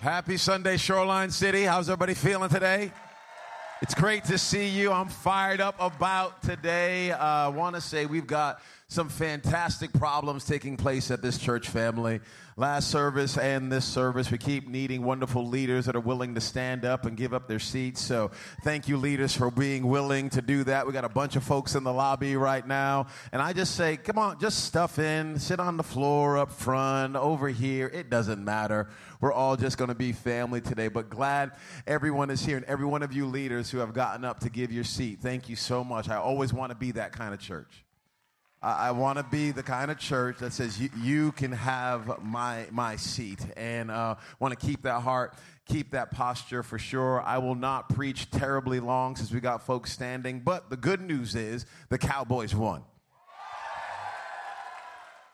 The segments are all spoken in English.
Happy Sunday, Shoreline City. How's everybody feeling today? It's great to see you. I'm fired up about today. Uh, I want to say we've got some fantastic problems taking place at this church family. Last service and this service, we keep needing wonderful leaders that are willing to stand up and give up their seats. So thank you, leaders, for being willing to do that. We got a bunch of folks in the lobby right now. And I just say, come on, just stuff in, sit on the floor up front, over here. It doesn't matter. We're all just going to be family today. But glad everyone is here and every one of you leaders who have gotten up to give your seat. Thank you so much. I always want to be that kind of church. I, want to be the kind of church that says you, you can have my my seat, and uh, want to keep that heart, keep that posture for sure. I will not preach terribly long since we got folks standing, but the good news is the Cowboys won.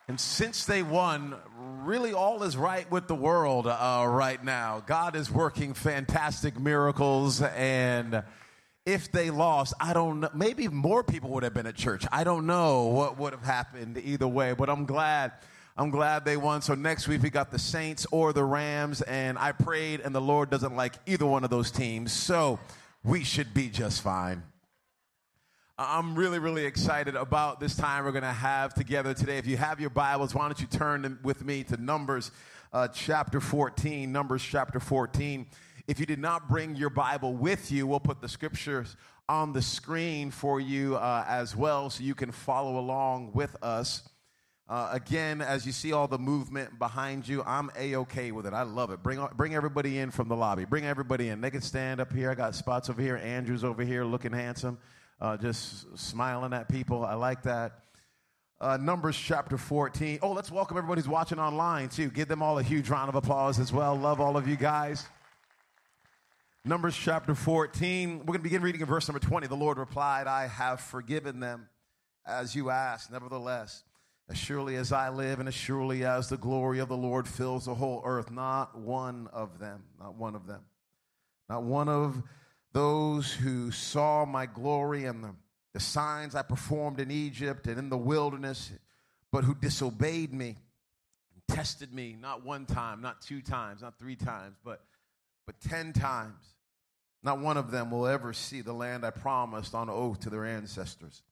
And since they won, really all is right with the world uh, right now. God is working fantastic miracles and if they lost, I don't know. Maybe more people would have been at church. I don't know what would have happened either way, but I'm glad. I'm glad they won. So next week we got the Saints or the Rams, and I prayed, and the Lord doesn't like either one of those teams. So we should be just fine. I'm really, really excited about this time we're going to have together today. If you have your Bibles, why don't you turn with me to Numbers uh, chapter 14? Numbers chapter 14. If you did not bring your Bible with you, we'll put the scriptures on the screen for you uh, as well so you can follow along with us. Uh, again, as you see all the movement behind you, I'm a okay with it. I love it. Bring bring everybody in from the lobby. Bring everybody in. They can stand up here. I got spots over here. Andrew's over here, looking handsome, uh, just smiling at people. I like that. Uh, Numbers chapter 14. Oh, let's welcome everybody who's watching online too. Give them all a huge round of applause as well. Love all of you guys. Numbers chapter 14. We're going to begin reading in verse number 20. The Lord replied, I have forgiven them as you asked. Nevertheless, as surely as I live and as surely as the glory of the Lord fills the whole earth, not one of them, not one of them, not one of those who saw my glory and the, the signs I performed in Egypt and in the wilderness, but who disobeyed me and tested me not one time, not two times, not three times, but, but ten times not one of them will ever see the land I promised on oath to their ancestors.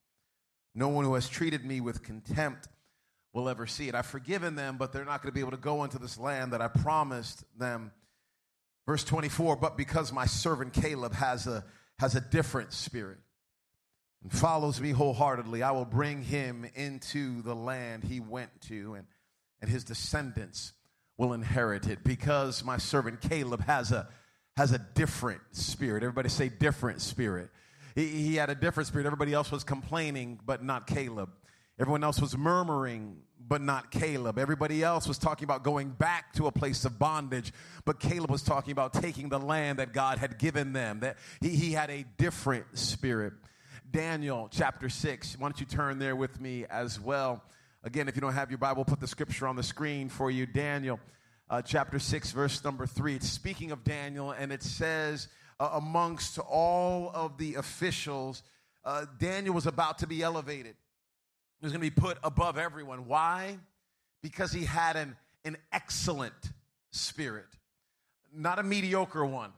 No one who has treated me with contempt will ever see it. I've forgiven them, but they're not going to be able to go into this land that I promised them. Verse 24, but because my servant Caleb has a, has a different spirit and follows me wholeheartedly, I will bring him into the land he went to, and, and his descendants will inherit it. Because my servant Caleb has a has a different spirit. Everybody say different spirit. He, he had a different spirit. Everybody else was complaining, but not Caleb. Everyone else was murmuring, but not Caleb. Everybody else was talking about going back to a place of bondage, but Caleb was talking about taking the land that God had given them. That he, he had a different spirit. Daniel chapter 6. Why don't you turn there with me as well? Again, if you don't have your Bible, put the scripture on the screen for you. Daniel uh, chapter 6, verse number 3. It's speaking of Daniel, and it says, uh, amongst all of the officials, uh, Daniel was about to be elevated. He was going to be put above everyone. Why? Because he had an, an excellent spirit, not a mediocre one,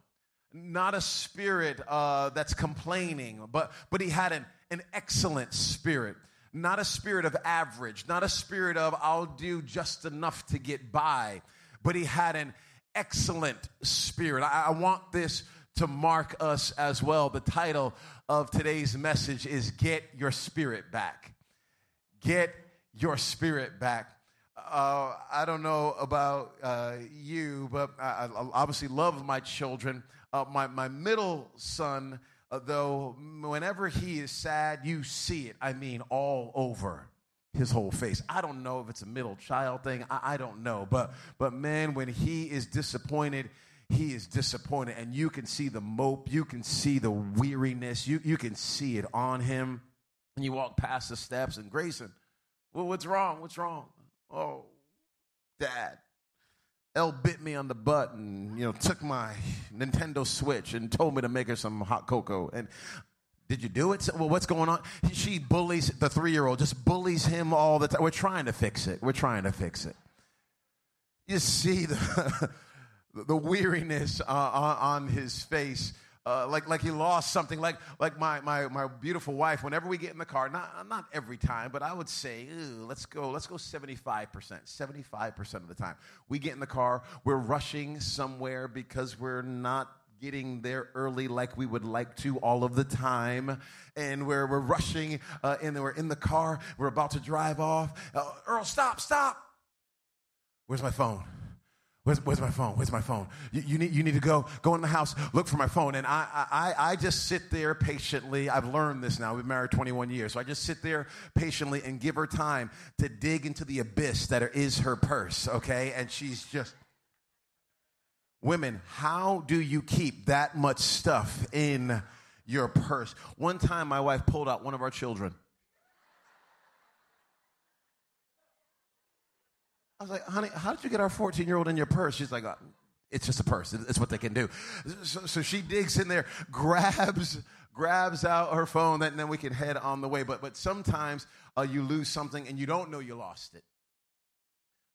not a spirit uh, that's complaining, but, but he had an, an excellent spirit not a spirit of average, not a spirit of I'll do just enough to get by, but he had an excellent spirit. I, I want this to mark us as well. The title of today's message is Get Your Spirit Back. Get Your Spirit Back. Uh, I don't know about uh, you, but I, I, obviously love my children. Uh, my, my middle son, uh, though, whenever he is sad, you see it. I mean, all over his whole face. I don't know if it's a middle child thing. I, I, don't know. But but man, when he is disappointed, he is disappointed. And you can see the mope, you can see the weariness, you, you can see it on him. And you walk past the steps and Grayson, well, what's wrong? What's wrong? Oh, dad. Elle bit me on the butt and you know took my Nintendo Switch and told me to make her some hot cocoa. And did you do it? Well, what's going on? She bullies the three year old, just bullies him all the time. We're trying to fix it. We're trying to fix it. You see the, the weariness uh, on, on his face. Uh, like like he lost something. Like like my, my my beautiful wife. Whenever we get in the car, not not every time, but I would say, let's go let's go seventy five percent. Seventy five percent of the time, we get in the car. We're rushing somewhere because we're not getting there early like we would like to all of the time. And we're, we're rushing uh, and we're in the car. We're about to drive off. Uh, Earl, stop, stop. Where's my phone? Where's, where's, my phone? Where's my phone? You, you, need, you need to go, go in the house, look for my phone. And I, I, I just sit there patiently. I've learned this now. We've married 21 years. So I just sit there patiently and give her time to dig into the abyss that is her purse, okay? And she's just, women, how do you keep that much stuff in your purse? One time my wife pulled out one of our children. I was like, honey, how did you get our 14 year old in your purse? She's like, uh, it's just a purse. It's what they can do. So, so, she digs in there, grabs grabs out her phone, and then we can head on the way. But but sometimes uh, you lose something and you don't know you lost it.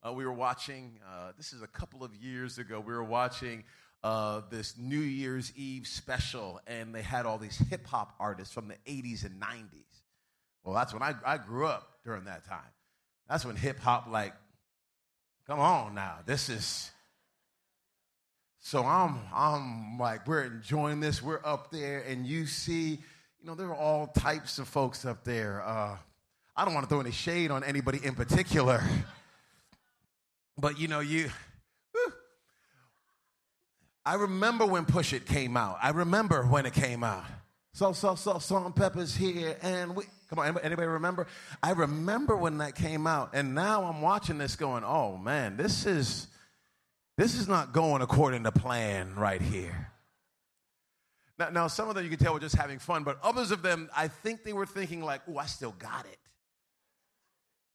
Uh, we were watching. Uh, this is a couple of years ago. We were watching uh, this New Year's Eve special, and they had all these hip hop artists from the 80s and 90s. Well, that's when I, I grew up during that time. That's when hip hop like Come on now. This is so I'm I'm like we're enjoying this. We're up there and you see, you know, there are all types of folks up there. Uh, I don't want to throw any shade on anybody in particular. But you know, you. I remember when Push It came out. I remember when it came out. So, so, so, Salt-N-Pepa's here, and we, Come on, anybody remember? I remember when that came out, and now I'm watching this going, oh man, this is this is not going according to plan right here. Now, now some of them you can tell were just having fun, but others of them, I think they were thinking like, oh, I still got it.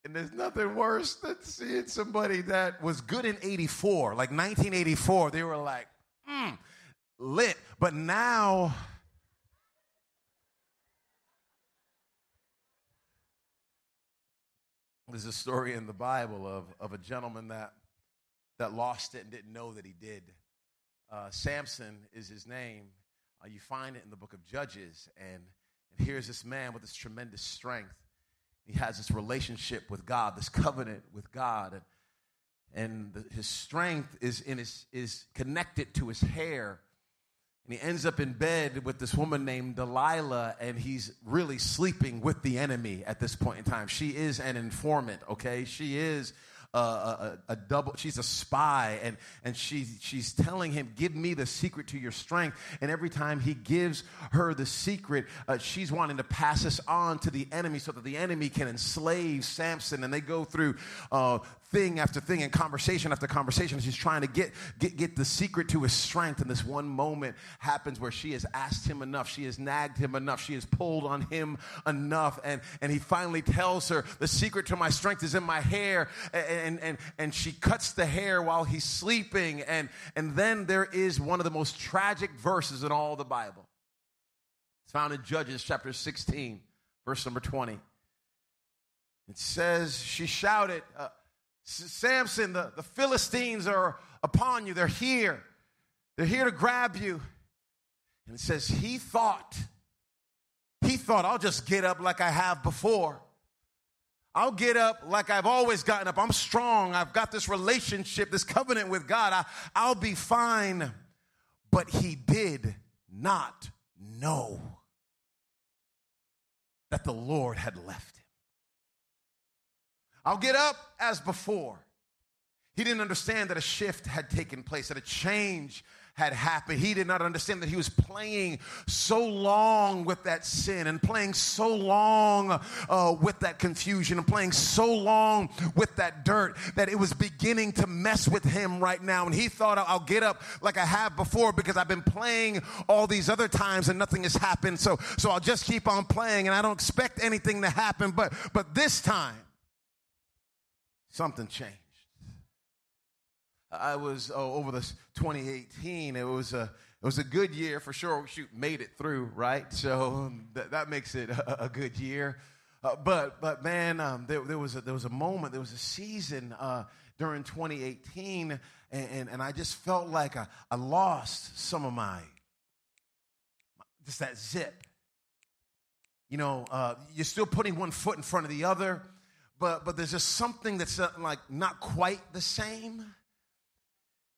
And there's nothing worse than seeing somebody that was good in 84, like 1984. They were like, mm, lit. But now There's a story in the Bible of, of a gentleman that, that lost it and didn't know that he did. Uh, Samson is his name. Uh, you find it in the book of Judges. And, and here's this man with this tremendous strength. He has this relationship with God, this covenant with God. And, and the, his strength is, in his, is connected to his hair and he ends up in bed with this woman named Delilah, and he's really sleeping with the enemy at this point in time. She is an informant, okay? She is a, a, a, double she's a spy and and she she's telling him give me the secret to your strength. And every time he gives her the secret uh, she's wanting to pass this on to the enemy so that the enemy can enslave samson. And they go through uh, thing after thing and conversation after conversation. She's trying to get, get, get the secret to his strength. And this one moment happens where she has asked him enough. She has nagged him enough. She has pulled on him enough. And, and he finally tells her, the secret to my strength is in my hair. And, and, and she cuts the hair while he's sleeping. And, and then there is one of the most tragic verses in all the Bible. It's found in Judges chapter 16, verse number 20. It says, She shouted, uh, Samson, the, the Philistines are upon you. They're here. They're here to grab you. And it says, He thought, He thought, I'll just get up like I have before. I'll get up like I've always gotten up. I'm strong. I've got this relationship, this covenant with God. I, I'll be fine. But he did not know that the Lord had left I'll get up as before. He didn't understand that a shift had taken place, that a change had happened. He did not understand that he was playing so long with that sin and playing so long uh, with that confusion and playing so long with that dirt that it was beginning to mess with him right now. And he thought, I'll get up like I have before because I've been playing all these other times and nothing has happened. So, so I'll just keep on playing and I don't expect anything to happen. But, but this time, something changed. I was oh, over this 2018. It was a it was a good year for sure. Shoot, made it through, right? So that, that makes it a, a good year. Uh, but but man, um, there, there, was a, there was a moment, there was a season uh, during 2018, and, and, and I just felt like I, I lost some of my, just that zip. You know, uh, you're still putting one foot in front of the other, but, but there's just something that's uh, like not quite the same.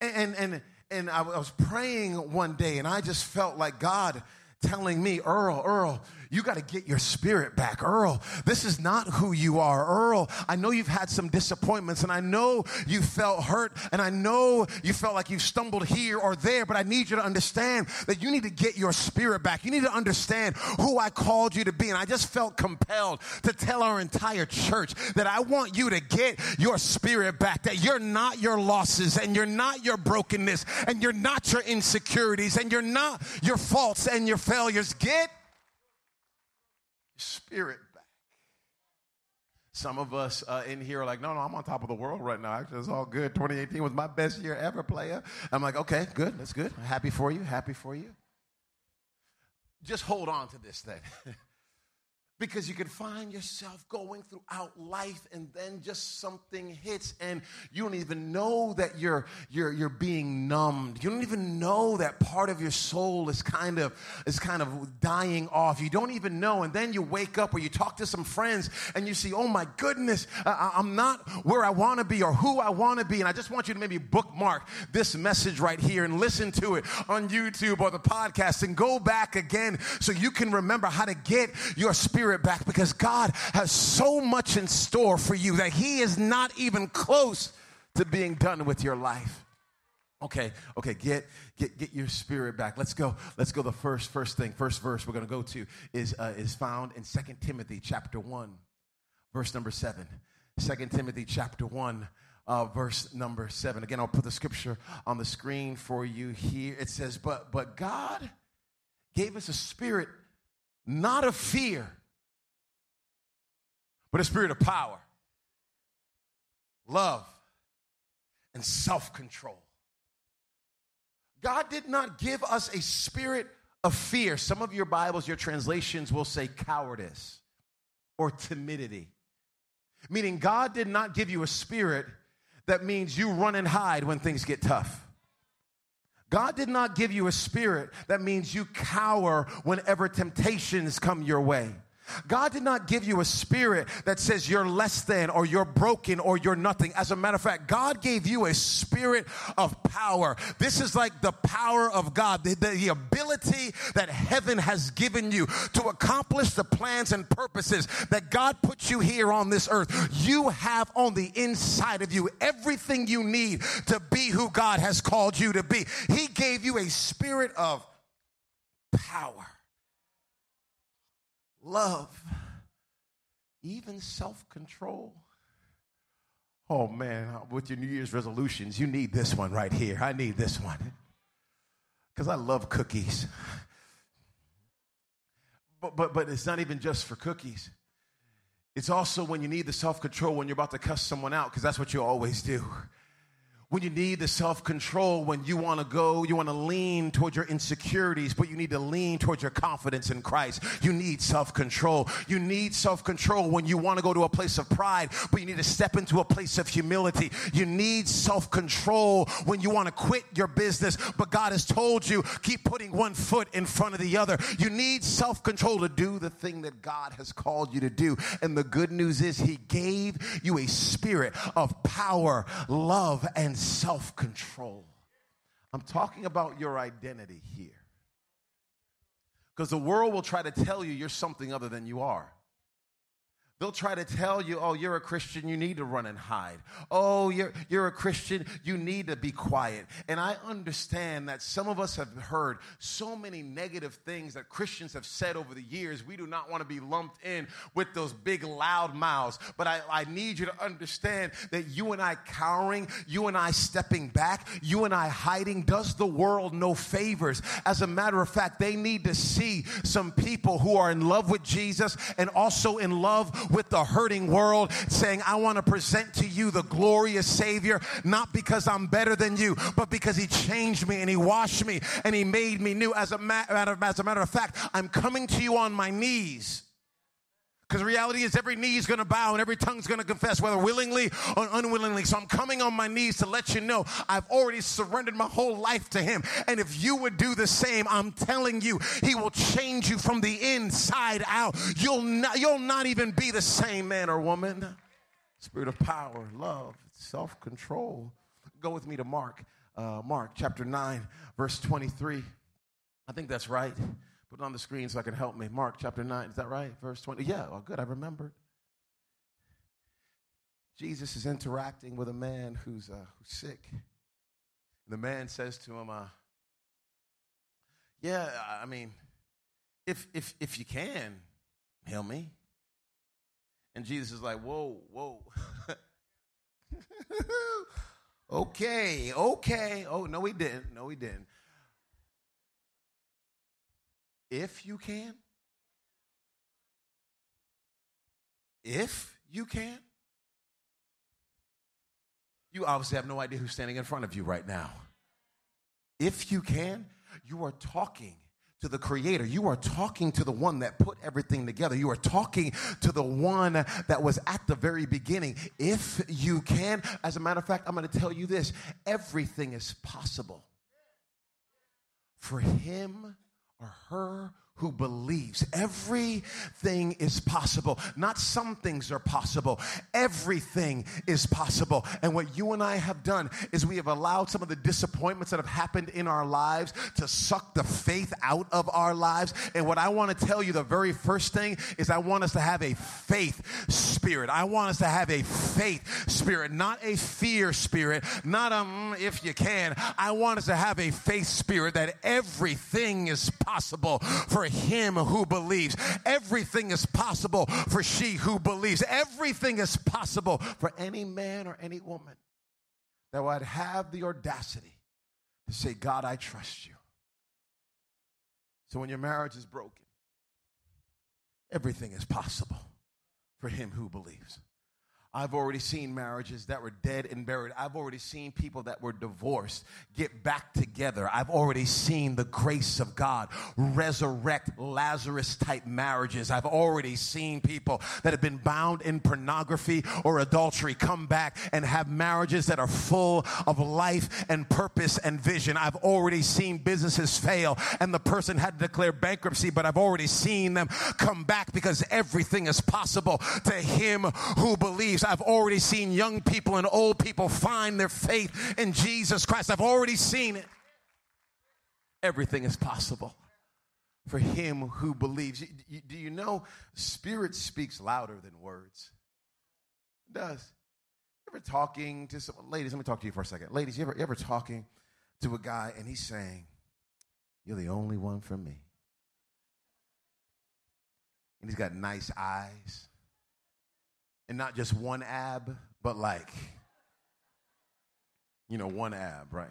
And, and, and I was praying one day, and I just felt like God telling me, Earl, Earl, you got to get your spirit back. Earl, this is not who you are. Earl, I know you've had some disappointments and I know you felt hurt and I know you felt like you stumbled here or there, but I need you to understand that you need to get your spirit back. You need to understand who I called you to be. And I just felt compelled to tell our entire church that I want you to get your spirit back, that you're not your losses and you're not your brokenness and you're not your insecurities and you're not your faults and your failures. Get spirit back. Some of us uh, in here are like, no, no, I'm on top of the world right now. Actually, it's all good. 2018 was my best year ever, player. I'm like, okay, good, that's good. Happy for you, happy for you. Just hold on to this thing. because you can find yourself going throughout life and then just something hits and you don't even know that you're you're you're being numbed. You don't even know that part of your soul is kind of is kind of dying off. You don't even know. And then you wake up or you talk to some friends and you see oh my goodness I, i'm not where i want to be or who i want to be. And i just want you to maybe bookmark this message right here and listen to it on youtube or the podcast and go back again so you can remember how to get your spirit spirit back because God has so much in store for you that He is not even close to being done with your life. Okay, okay, get get get your spirit back. Let's go. Let's go. The first first thing, first verse we're going to go to is uh, is found in Second Timothy chapter one, verse number seven. Second Timothy chapter one. Uh, verse number seven. Again, I'll put the scripture on the screen for you here. It says, "But but God gave us a spirit not of fear, but a spirit of power, love, and self control. God did not give us a spirit of fear. Some of your Bibles, your translations will say cowardice or timidity, meaning God did not give you a spirit that means you run and hide when things get tough. God did not give you a spirit that means you cower whenever temptations come your way. God did not give you a spirit that says you're less than or you're broken or you're nothing. As a matter of fact, God gave you a spirit of power. This is like the power of God, the, the, ability that heaven has given you to accomplish the plans and purposes that God put you here on this earth. You have on the inside of you everything you need to be who God has called you to be. He gave you a spirit of power love, even self control. Oh man, with your New Year's resolutions, you need this one right here. I need this one because I love cookies. But, but, but it's not even just for cookies. It's also when you need the self control when you're about to cuss someone out, because that's what you always do when you need the self control, when you want to go, you want to lean towards your insecurities, but you need to lean towards your confidence in Christ. You need self control. You need self control when you want to go to a place of pride, but you need to step into a place of humility. You need self control when you want to quit your business, but God has told you keep putting one foot in front of the other. You need self control to do the thing that God has called you to do. And the good news is, He gave you a spirit of power, love, and self control. I'm talking about your identity here. Because the world will try to tell you you're something other than you are. They'll try to tell you, oh, you're a Christian, you need to run and hide. Oh, you're, you're a Christian, you need to be quiet. And I understand that some of us have heard so many negative things that Christians have said over the years. We do not want to be lumped in with those big, loud mouths. But I, I need you to understand that you and I cowering, you and I stepping back, you and I hiding does the world no favors. As a matter of fact, they need to see some people who are in love with Jesus and also in love with the hurting world, saying, I want to present to you the glorious Savior, not because I'm better than you, but because He changed me and He washed me and He made me new. As a, matter, as a matter of fact, I'm coming to you on my knees Because reality is, every knee is going to bow and every tongue is going to confess, whether willingly or unwillingly. So I'm coming on my knees to let you know I've already surrendered my whole life to Him. And if you would do the same, I'm telling you, He will change you from the inside out. You'll not, you'll not even be the same man or woman. Spirit of power, love, self control. Go with me to Mark, uh, Mark chapter 9, verse 23. I think that's right. Put it on the screen so I can help me. Mark chapter 9, is that right? Verse 20. Yeah, well, good, I remembered. Jesus is interacting with a man who's, uh, who's sick. The man says to him, uh, Yeah, I mean, if, if, if you can, heal me. And Jesus is like, Whoa, whoa. okay, okay. Oh, no, he didn't. No, he didn't. If you can. If you can. You obviously have no idea who's standing in front of you right now. If you can, you are talking to the creator. You are talking to the one that put everything together. You are talking to the one that was at the very beginning. If you can, as a matter of fact, I'm going to tell you this everything is possible for him or her who believes. Everything is possible. Not some things are possible. Everything is possible. And what you and I have done is we have allowed some of the disappointments that have happened in our lives to suck the faith out of our lives. And what I want to tell you, the very first thing is I want us to have a faith spirit. I want us to have a faith spirit, not a fear spirit, not a mm, if you can. I want us to have a faith spirit that everything is possible for him who believes. Everything is possible for she who believes. Everything is possible for any man or any woman that would have the audacity to say, God, I trust you. So when your marriage is broken, everything is possible for him who believes. I've already seen marriages that were dead and buried. I've already seen people that were divorced get back together. I've already seen the grace of God resurrect Lazarus type marriages. I've already seen people that have been bound in pornography or adultery come back and have marriages that are full of life and purpose and vision. I've already seen businesses fail and the person had to declare bankruptcy, but I've already seen them come back because everything is possible to him who believes. I've already seen young people and old people find their faith in Jesus Christ. I've already seen it. Everything is possible for him who believes. Do you know spirit speaks louder than words? It does. You ever talking to some ladies? Let me talk to you for a second. Ladies, you ever, you ever talking to a guy and he's saying, You're the only one for me. And he's got nice eyes and not just one ab, but like, you know, one ab, right?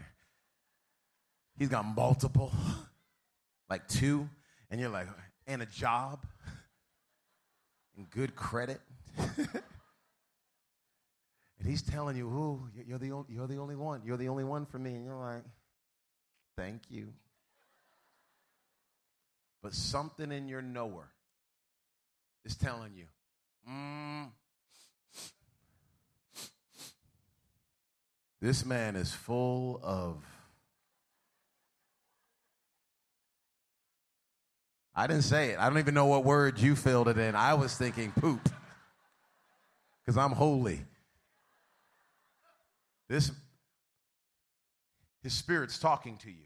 He's got multiple, like two, and you're like, and a job, and good credit. and he's telling you, ooh, you're the, only, you're the only one. You're the only one for me. And you're like, thank you. But something in your knower is telling you, mm, This man is full of. I didn't say it. I don't even know what word you filled it in. I was thinking poop because I'm holy. This, his spirit's talking to you.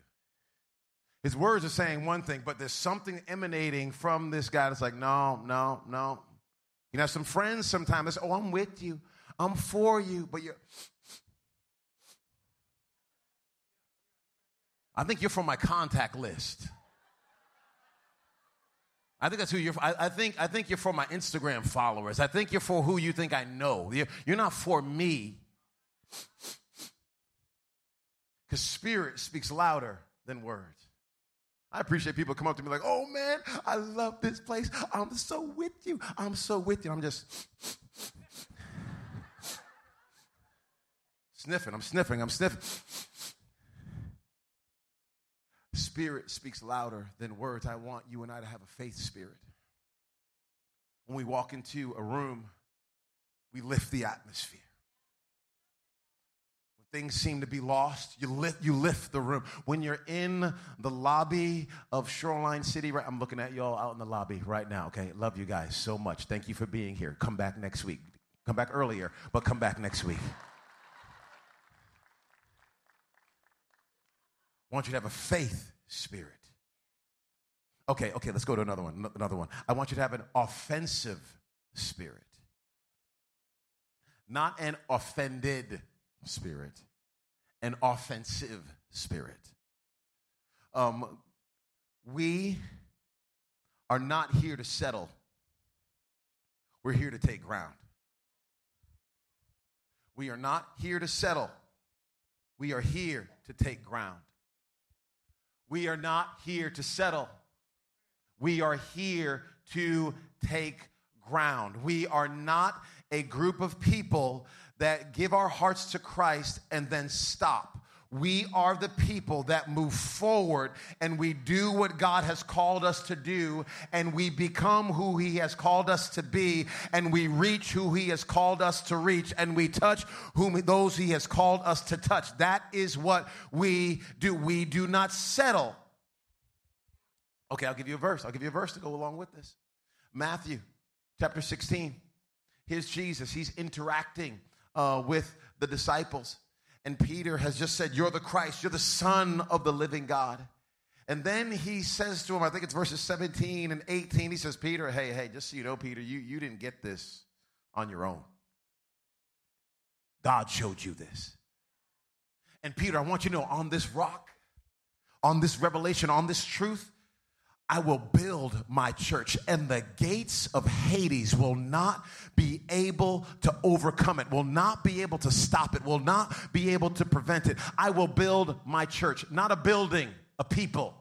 His words are saying one thing, but there's something emanating from this guy that's like, no, no, no. You know, some friends sometimes, oh, I'm with you, I'm for you, but you're, I think you're from my contact list. I think that's who you're. I, I, think. I think you're for my Instagram followers. I think you're for who you think I know. You're, you're not for me. Because spirit speaks louder than words. I appreciate people come up to me like, "Oh man, I love this place. I'm so with you. I'm so with you." I'm just sniffing. I'm sniffing. I'm sniffing. Spirit speaks louder than words. I want you and I to have a faith spirit. when we walk into a room, we lift the atmosphere. When things seem to be lost, you lift, you lift the room. When you're in the lobby of Shoreline City, right? I'm looking at y'all out in the lobby right now, okay? Love you guys so much. Thank you for being here. Come back next week. Come back earlier, but come back next week. I want you to have a faith spirit. Okay, okay, let's go to another one. Another one. I want you to have an offensive spirit, not an offended spirit, an offensive spirit. Um, we are not here to settle, we're here to take ground. We are not here to settle, we are here to take ground. We are not here to settle. We are here to take ground. We are not a group of people that give our hearts to Christ and then stop. We are the people that move forward and we do what God has called us to do and we become who He has called us to be and we reach who He has called us to reach and we touch whom those He has called us to touch. That is what we do. We do not settle Okay, I'll give you a verse. I'll give you a verse to go along with this. Matthew chapter 16. Here's Jesus. He's interacting uh, with the disciples. And Peter has just said, You're the Christ. You're the Son of the living God. And then he says to him, I think it's verses 17 and 18, he says, Peter, hey, hey, just so you know, Peter, you, you didn't get this on your own. God showed you this. And Peter, I want you to know on this rock, on this revelation, on this truth, I will build my church, and the gates of Hades will not be able to overcome it, will not be able to stop it, will not be able to prevent it. I will build my church, not a building, a people.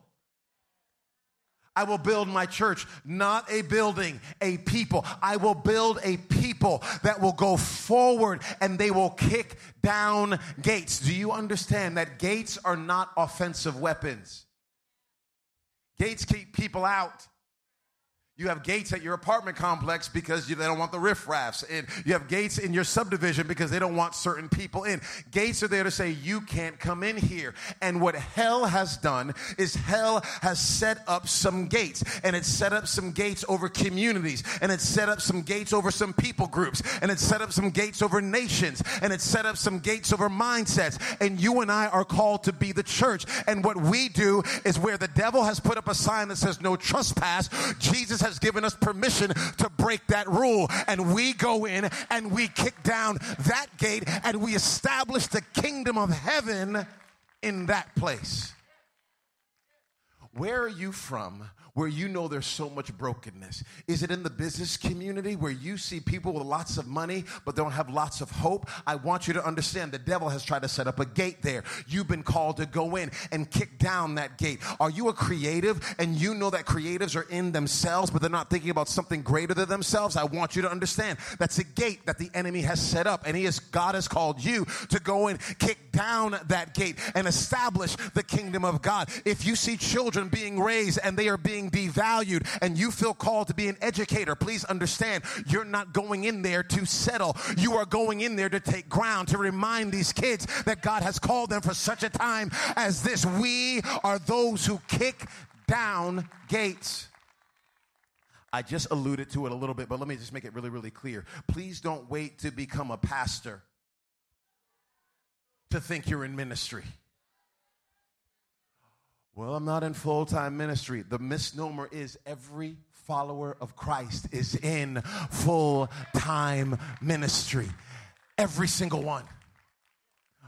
I will build my church, not a building, a people. I will build a people that will go forward and they will kick down gates. Do you understand that gates are not offensive weapons? Gates keep people out. You have gates at your apartment complex because you, they don't want the riffraffs in. You have gates in your subdivision because they don't want certain people in. Gates are there to say, you can't come in here. And what hell has done is hell has set up some gates. And it's set up some gates over communities. And it's set up some gates over some people groups. And it's set up some gates over nations. And it's set up some gates over mindsets. And you and I are called to be the church. And what we do is where the devil has put up a sign that says no trespass, Jesus has given us permission to break that rule. And we go in and we kick down that gate and we establish the kingdom of heaven in that place. Where are you from where you know there's so much brokenness? Is it in the business community where you see people with lots of money but don't have lots of hope? I want you to understand the devil has tried to set up a gate there. You've been called to go in and kick down that gate. Are you a creative and you know that creatives are in themselves but they're not thinking about something greater than themselves? I want you to understand that's a gate that the enemy has set up and he has God has called you to go and kick down that gate and establish the kingdom of God. If you see children being raised and they are being devalued and you feel called to be an educator, please understand you're not going in there to settle. You are going in there to take ground, to remind these kids that God has called them for such a time as this. We are those who kick down gates. I just alluded to it a little bit, but let me just make it really, really clear. Please don't wait to become a pastor to think you're in ministry. Well, I'm not in full time ministry. The misnomer is every follower of Christ is in full time ministry. Every single one.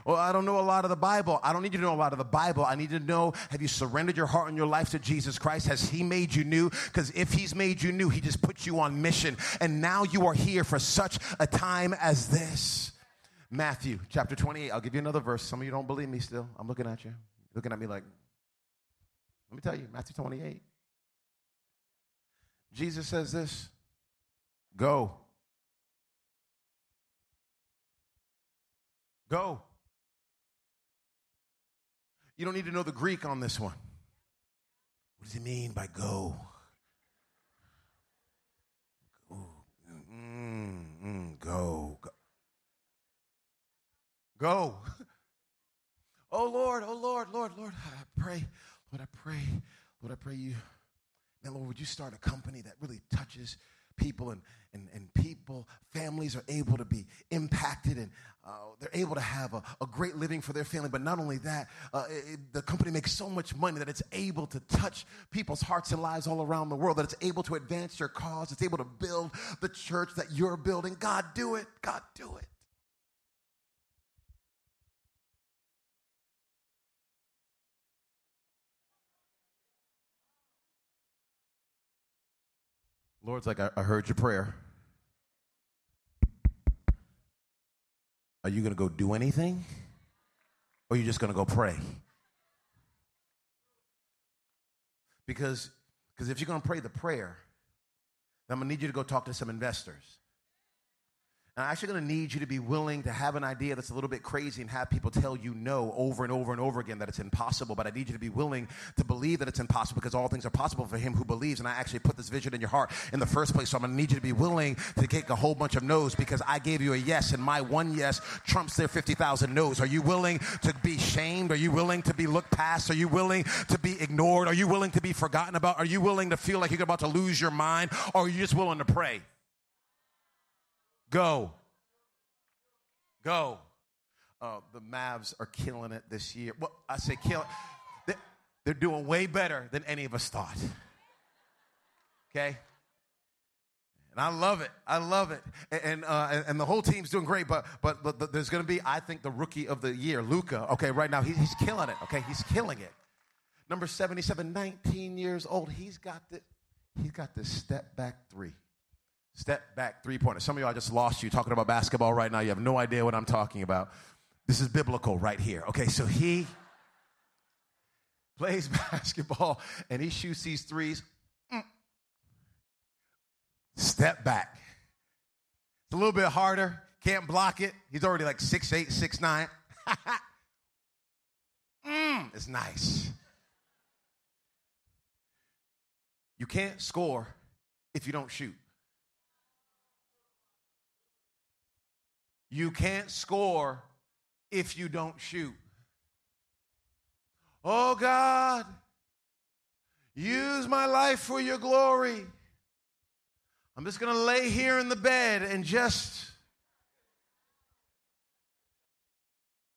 Well, I don't know a lot of the Bible. I don't need you to know a lot of the Bible. I need to know have you surrendered your heart and your life to Jesus Christ? Has He made you new? Because if He's made you new, He just put you on mission. And now you are here for such a time as this. Matthew chapter 28. I'll give you another verse. Some of you don't believe me still. I'm looking at you. Looking at me like, let me tell you, Matthew 28. Jesus says this Go. Go. You don't need to know the Greek on this one. What does he mean by go? Ooh. Mm-mm, go, go. Go. Oh Lord, oh Lord, Lord, Lord, I pray, Lord, I pray, Lord, I pray you, man, Lord, would you start a company that really touches people and, and, and people, families are able to be impacted and uh, they're able to have a, a, great living for their family. But not only that, uh, it, the company makes so much money that it's able to touch people's hearts and lives all around the world, that it's able to advance your cause, it's able to build the church that you're building. God, do it. God, do it. Lord's like, I, I heard your prayer. Are you going to go do anything? Or are you just going to go pray? Because because if you're going to pray the prayer, I'm going to need you to go talk to some investors. I'm actually going to need you to be willing to have an idea that's a little bit crazy and have people tell you no over and over and over again that it's impossible. But I need you to be willing to believe that it's impossible because all things are possible for him who believes. And I actually put this vision in your heart in the first place. So I'm going to need you to be willing to take a whole bunch of no's because I gave you a yes, and my one yes trumps their 50,000 no's. Are you willing to be shamed? Are you willing to be looked past? Are you willing to be ignored? Are you willing to be forgotten about? Are you willing to feel like you're about to lose your mind? Or are you just willing to pray? Go. Go. Uh, the Mavs are killing it this year. Well, I say kill it. They're doing way better than any of us thought. Okay? And I love it. I love it. And, uh, and the whole team's doing great, but, but, but there's going to be, I think, the rookie of the year, Luka. Okay, right now, he, he's killing it. Okay, he's killing it. Number 77, 19 years old. He's got this, he's got this step back three. Step back three pointer. Some of y'all just lost you talking about basketball right now. You have no idea what I'm talking about. This is biblical right here. Okay, so he plays basketball and he shoots these threes. Mm. Step back. It's a little bit harder. Can't block it. He's already like six eight, six nine. mm, it's nice. You can't score if you don't shoot. You can't score if you don't shoot. Oh God, use my life for your glory. I'm just going to lay here in the bed and just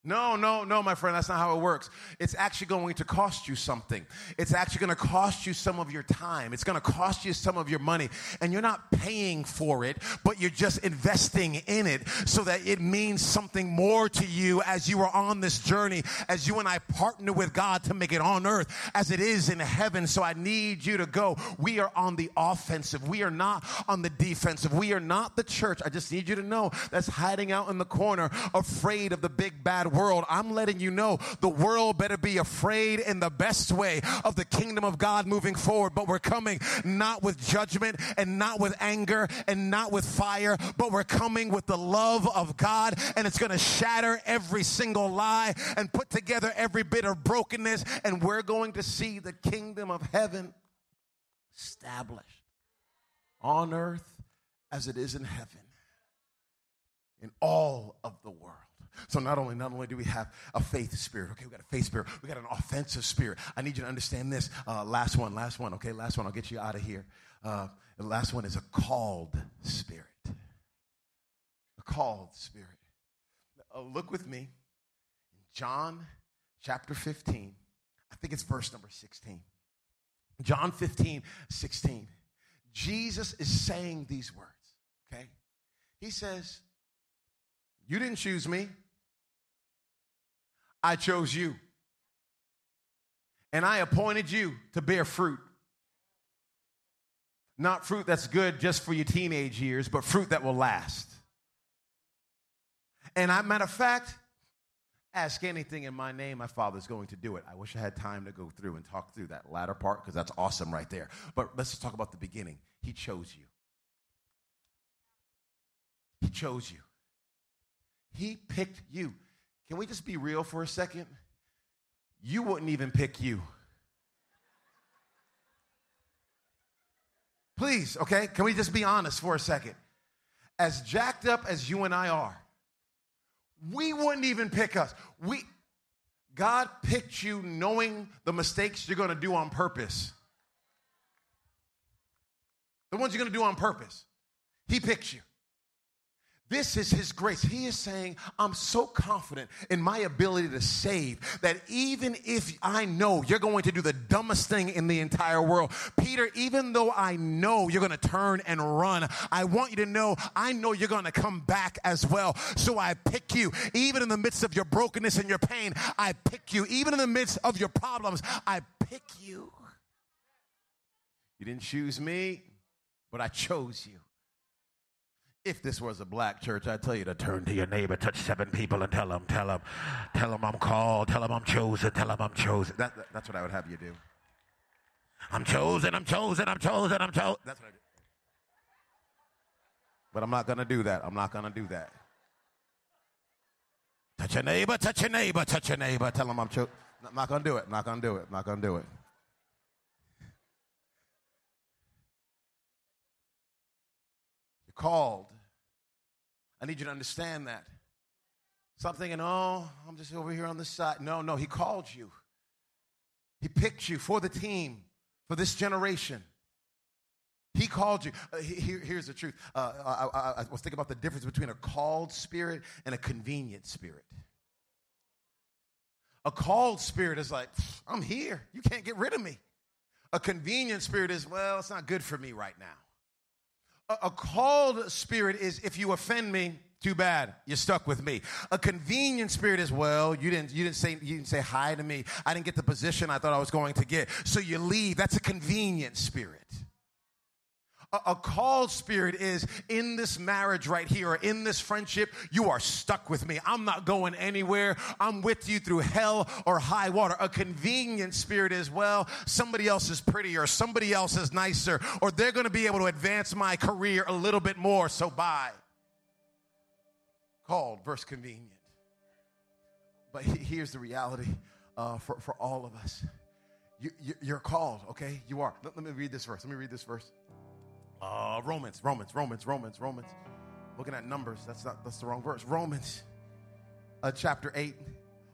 No, no, no, my friend, that's not how it works. It's actually going to cost you something. It's actually going to cost you some of your time. It's going to cost you some of your money. And you're not paying for it, but you're just investing in it so that it means something more to you as you are on this journey, as you and I partner with God to make it on earth as it is in heaven. So I need you to go. We are on the offensive. We are not on the defensive. We are not the church. I just need you to know that's hiding out in the corner, afraid of the big bad world, I'm letting you know the world better be afraid in the best way of the kingdom of God moving forward. But we're coming not with judgment and not with anger and not with fire, but we're coming with the love of God and it's going to shatter every single lie and put together every bit of brokenness. And we're going to see the kingdom of heaven established on earth as it is in heaven in all of the world. So not only not only do we have a faith spirit, okay, we got a faith spirit, we got an offensive spirit. I need you to understand this. Uh, last one, last one, okay, last one. I'll get you out of here. Uh, the last one is a called spirit. A called spirit. Uh, look with me, in John chapter 15. I think it's verse number 16. John 15, 16. Jesus is saying these words, okay? He says, You didn't choose me. I chose you. And I appointed you to bear fruit. Not fruit that's good just for your teenage years, but fruit that will last. And I, matter of fact, ask anything in my name, my Father's going to do it. I wish I had time to go through and talk through that latter part because that's awesome right there. But let's just talk about the beginning. He chose you. He chose you. He picked you. Can we just be real for a second? You wouldn't even pick you. Please, okay? Can we just be honest for a second? as jacked up as you and I are, we wouldn't even pick us. We God picked you knowing the mistakes you're going to do on purpose. The ones you're going to do on purpose. He picks you. This is His grace. He is saying, I'm so confident in my ability to save that even if I know you're going to do the dumbest thing in the entire world, Peter, even though I know you're going to turn and run, I want you to know I know you're going to come back as well. So I pick you. Even in the midst of your brokenness and your pain, I pick you. Even in the midst of your problems, I pick you. You didn't choose me, but I chose you. If this was a black church, I'd tell you to turn to your neighbor, touch seven people, and tell them, tell them, tell them I'm called, tell them I'm chosen, tell them I'm chosen. That, that, that's what I would have you do. I'm chosen, I'm chosen, I'm chosen, I'm chosen. That's what I do. But I'm not going to do that. I'm not going to do that. Touch your neighbor, touch your neighbor, touch your neighbor. Tell them I'm chosen. I'm not going to do it. I'm not going to do it. I'm not going to do it. Called I need you to understand that. Stop thinking, oh, I'm just over here on the side. No, no, he called you. He picked you for the team, for this generation. He called you. Uh, here, here's the truth. Uh, I, I, I was thinking about the difference between a called spirit and a convenient spirit. A called spirit is like, I'm here. You can't get rid of me. A convenient spirit is, well, it's not good for me right now. A, called spirit is if you offend me, too bad. You're stuck with me. A convenient spirit is well, you didn't you didn't say you didn't say hi to me. I didn't get the position I thought I was going to get. So you leave. That's a convenient spirit a called spirit is in this marriage right here or in this friendship, you are stuck with me. I'm not going anywhere. I'm with you through hell or high water. A convenient spirit is, well, somebody else is prettier, somebody else is nicer, or they're going to be able to advance my career a little bit more, so bye. Called versus convenient. But here's the reality uh, for, for all of us. You, you, are called, okay? You are. Let, let me read this verse. Let me read this verse. Uh, Romans, Romans, Romans, Romans, Romans. Looking at numbers, that's not that's the wrong verse. Romans, uh, chapter eight.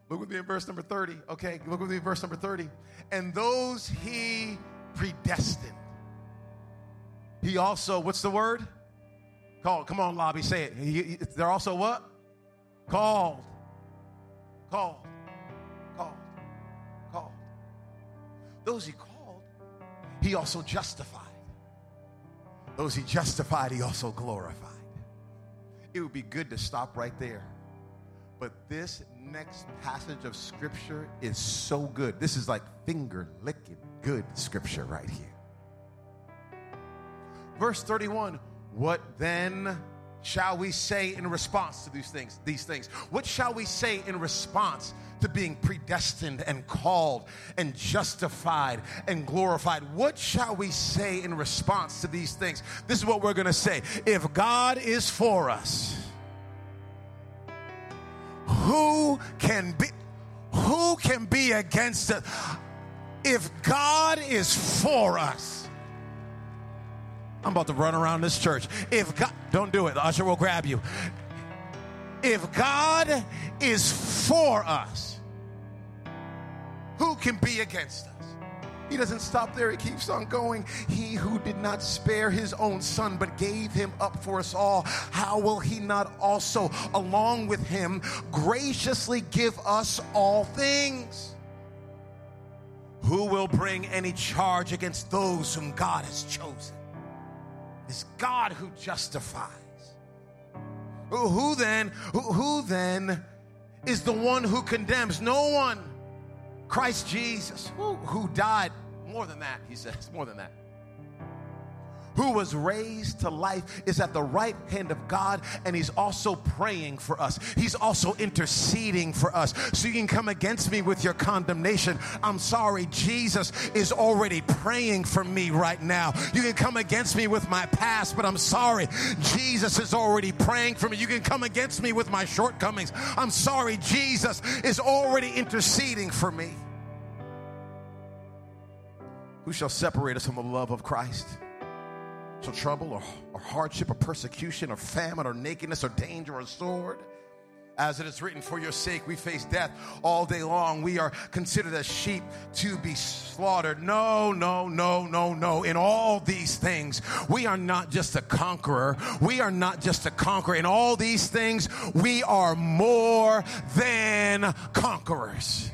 Look with me in verse number thirty. Okay, look with me in verse number thirty. And those he predestined, he also what's the word? Called. Come on, lobby, say it. He, he, they're also what? Called. Called. Called. Called. Those he called, he also justified. Those he justified, he also glorified. It would be good to stop right there. But this next passage of scripture is so good. This is like finger licking good scripture right here. Verse 31 What then shall we say in response to these things? These things. What shall we say in response to being predestined and called and justified and glorified? What shall we say in response to these things? This is what we're going to say. If God is for us, who can be who can be against us? If God is for us, I'm about to run around this church. If God, don't do it, the usher will grab you. If God is for us, who can be against us? He doesn't stop there, he keeps on going. He who did not spare his own son, but gave him up for us all, how will he not also, along with him, graciously give us all things? Who will bring any charge against those whom God has chosen? It's God who justifies. Who then, who, who then is the one who condemns? No one. Christ Jesus, who, who died more than that, he says, more than that who was raised to life, is at the right hand of God, and He's also praying for us. He's also interceding for us. So you can come against me with your condemnation. I'm sorry, Jesus is already praying for me right now. You can come against me with my past, but I'm sorry, Jesus is already praying for me. You can come against me with my shortcomings. I'm sorry, Jesus is already interceding for me. Who shall separate us from the love of Christ? So, trouble or, or hardship or persecution or famine or nakedness or danger or sword. As it is written, for your sake we face death all day long. We are considered as sheep to be slaughtered. No, no, no, no, no. In all these things, we are not just a conqueror. We are not just a conqueror. In all these things, we are more than conquerors.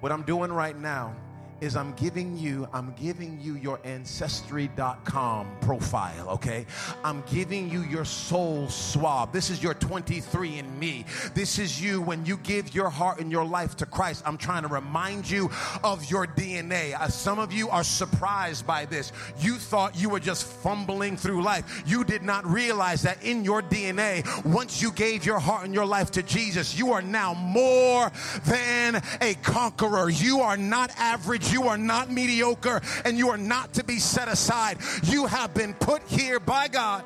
What I'm doing right now is I'm giving you, I'm giving you your ancestry.com profile, okay? I'm giving you your soul swab. This is your 23 and me. This is you when you give your heart and your life to Christ. I'm trying to remind you of your DNA. Uh, some of you are surprised by this. You thought you were just fumbling through life. You did not realize that in your DNA, once you gave your heart and your life to Jesus, you are now more than a conqueror. You are not average you are not mediocre and you are not to be set aside. You have been put here by God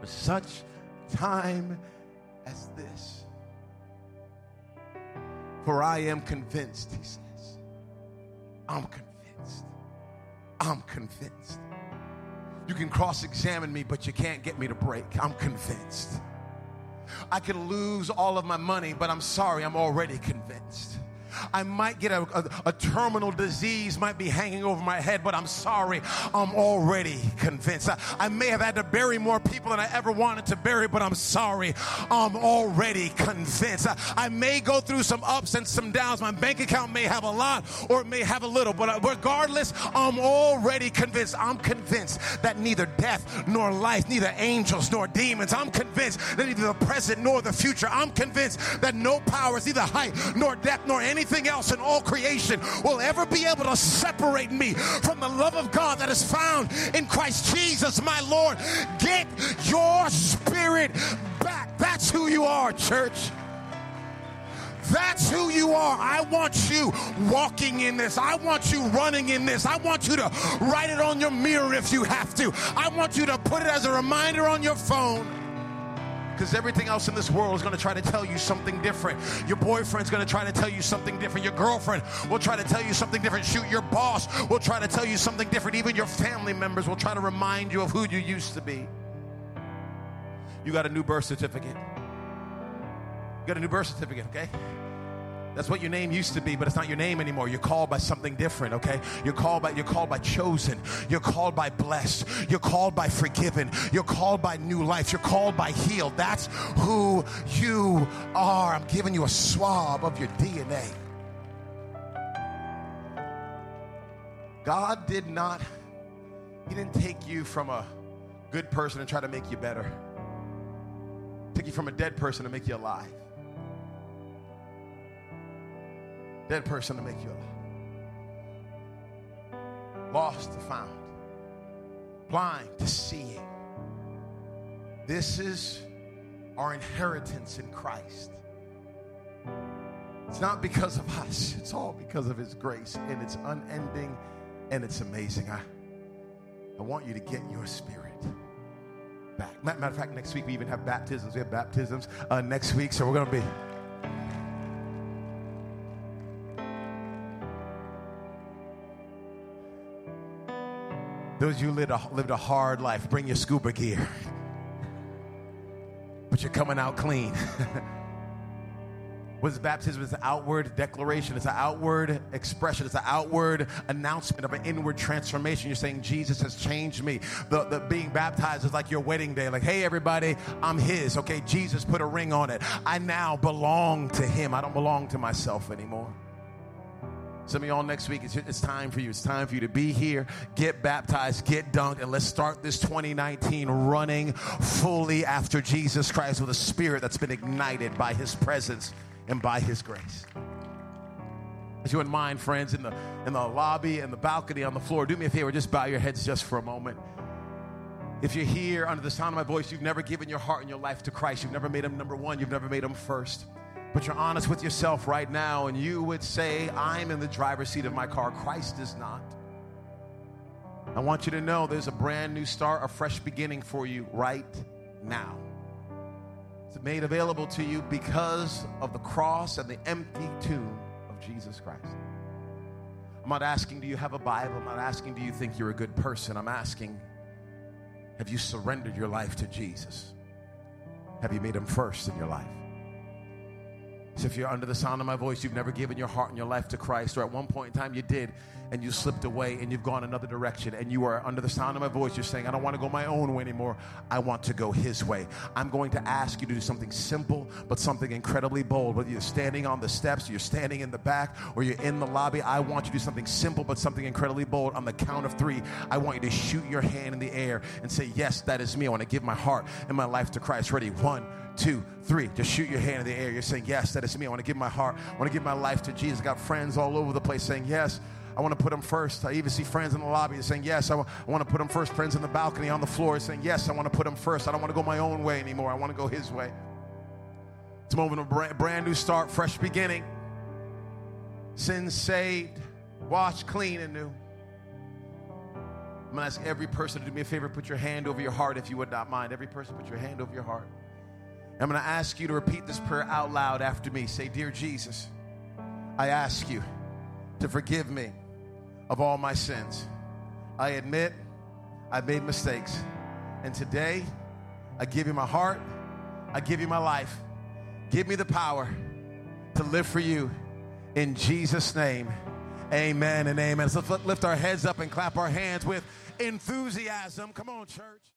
for such time as this. For I am convinced, he says. I'm convinced. I'm convinced. You can cross examine me, but you can't get me to break. I'm convinced. I can lose all of my money, but I'm sorry, I'm already convinced. I might get a, a, a, terminal disease, might be hanging over my head, but I'm sorry, I'm already convinced. I, I may have had to bury more people than I ever wanted to bury, but I'm sorry, I'm already convinced. I, I may go through some ups and some downs. My bank account may have a lot or it may have a little, but uh, regardless, I'm already convinced. I'm convinced that neither death nor life, neither angels nor demons, I'm convinced that neither the present nor the future, I'm convinced that no powers, neither height nor depth nor anything anything else in all creation will ever be able to separate me from the love of God that is found in Christ Jesus, my Lord. Get your spirit back. That's who you are, church. That's who you are. I want you walking in this. I want you running in this. I want you to write it on your mirror if you have to. I want you to put it as a reminder on your phone because everything else in this world is going to try to tell you something different. Your boyfriend's going to try to tell you something different. Your girlfriend will try to tell you something different. Shoot, your boss will try to tell you something different. Even your family members will try to remind you of who you used to be. You got a new birth certificate. You got a new birth certificate, okay? That's what your name used to be, but it's not your name anymore. You're called by something different, okay? You're called by you're called by chosen. You're called by blessed. You're called by forgiven. You're called by new life. You're called by healed. That's who you are. I'm giving you a swab of your DNA. God did not he didn't take you from a good person and try to make you better. Take you from a dead person to make you alive. Dead person to make you alive. Lost to found. Blind to seeing. This is our inheritance in Christ. It's not because of us, it's all because of His grace, and it's unending and it's amazing. I, I want you to get your spirit back. Matter of fact, next week we even have baptisms. We have baptisms uh, next week, so we're going to be. Those of you lived a, lived a hard life, bring your scuba gear. But you're coming out clean. What is baptism? It's an outward declaration. It's an outward expression. It's an outward announcement of an inward transformation. You're saying Jesus has changed me. The, the being baptized is like your wedding day. Like, hey, everybody, I'm His. Okay, Jesus put a ring on it. I now belong to Him. I don't belong to myself anymore. Some of y'all next week, it's, it's time for you. It's time for you to be here, get baptized, get dunked, and let's start this 2019 running fully after Jesus Christ with a spirit that's been ignited by his presence and by his grace. As you wouldn't mind, friends, in the, in the lobby and the balcony on the floor, do me a favor, just bow your heads just for a moment. If you're here under the sound of my voice, you've never given your heart and your life to Christ, you've never made him number one, you've never made him first but you're honest with yourself right now and you would say, I'm in the driver's seat of my car, Christ is not. I want you to know there's a brand new start, a fresh beginning for you right now. It's made available to you because of the cross and the empty tomb of Jesus Christ. I'm not asking, do you have a Bible? I'm not asking, do you think you're a good person? I'm asking, Have you surrendered your life to Jesus? Have you made him first in your life? So if you're under the sound of my voice, you've never given your heart and your life to Christ, or at one point in time you did, and you slipped away and you've gone another direction, and you are under the sound of my voice, you're saying, I don't want to go my own way anymore. I want to go His way. I'm going to ask you to do something simple, but something incredibly bold. Whether you're standing on the steps, you're standing in the back, or you're in the lobby, I want you to do something simple, but something incredibly bold. On the count of three, I want you to shoot your hand in the air and say, Yes, that is me. I want to give my heart and my life to Christ. Ready? One, two, three. Just shoot your hand in the air. You're saying, Yes, that is me. I want to give my heart. I want to give my life to Jesus. I got friends all over the place saying, Yes. I want to put them first. I even see friends in the lobby saying, Yes, I, w- I want to put them first. Friends in the balcony on the floor saying, Yes, I want to put them first. I don't want to go my own way anymore. I want to go his way. It's a moment of brand, brand new start, fresh beginning. Sin saved, washed clean and new. I'm going to ask every person to do me a favor. Put your hand over your heart if you would not mind. Every person, put your hand over your heart. I'm going to ask you to repeat this prayer out loud after me. Say, Dear Jesus, I ask you to forgive me of all my sins. I admit I've made mistakes. And today, I give you my heart, I give you my life. Give me the power to live for you. In Jesus' name, amen and amen. So let's lift our heads up and clap our hands with enthusiasm. Come on, church.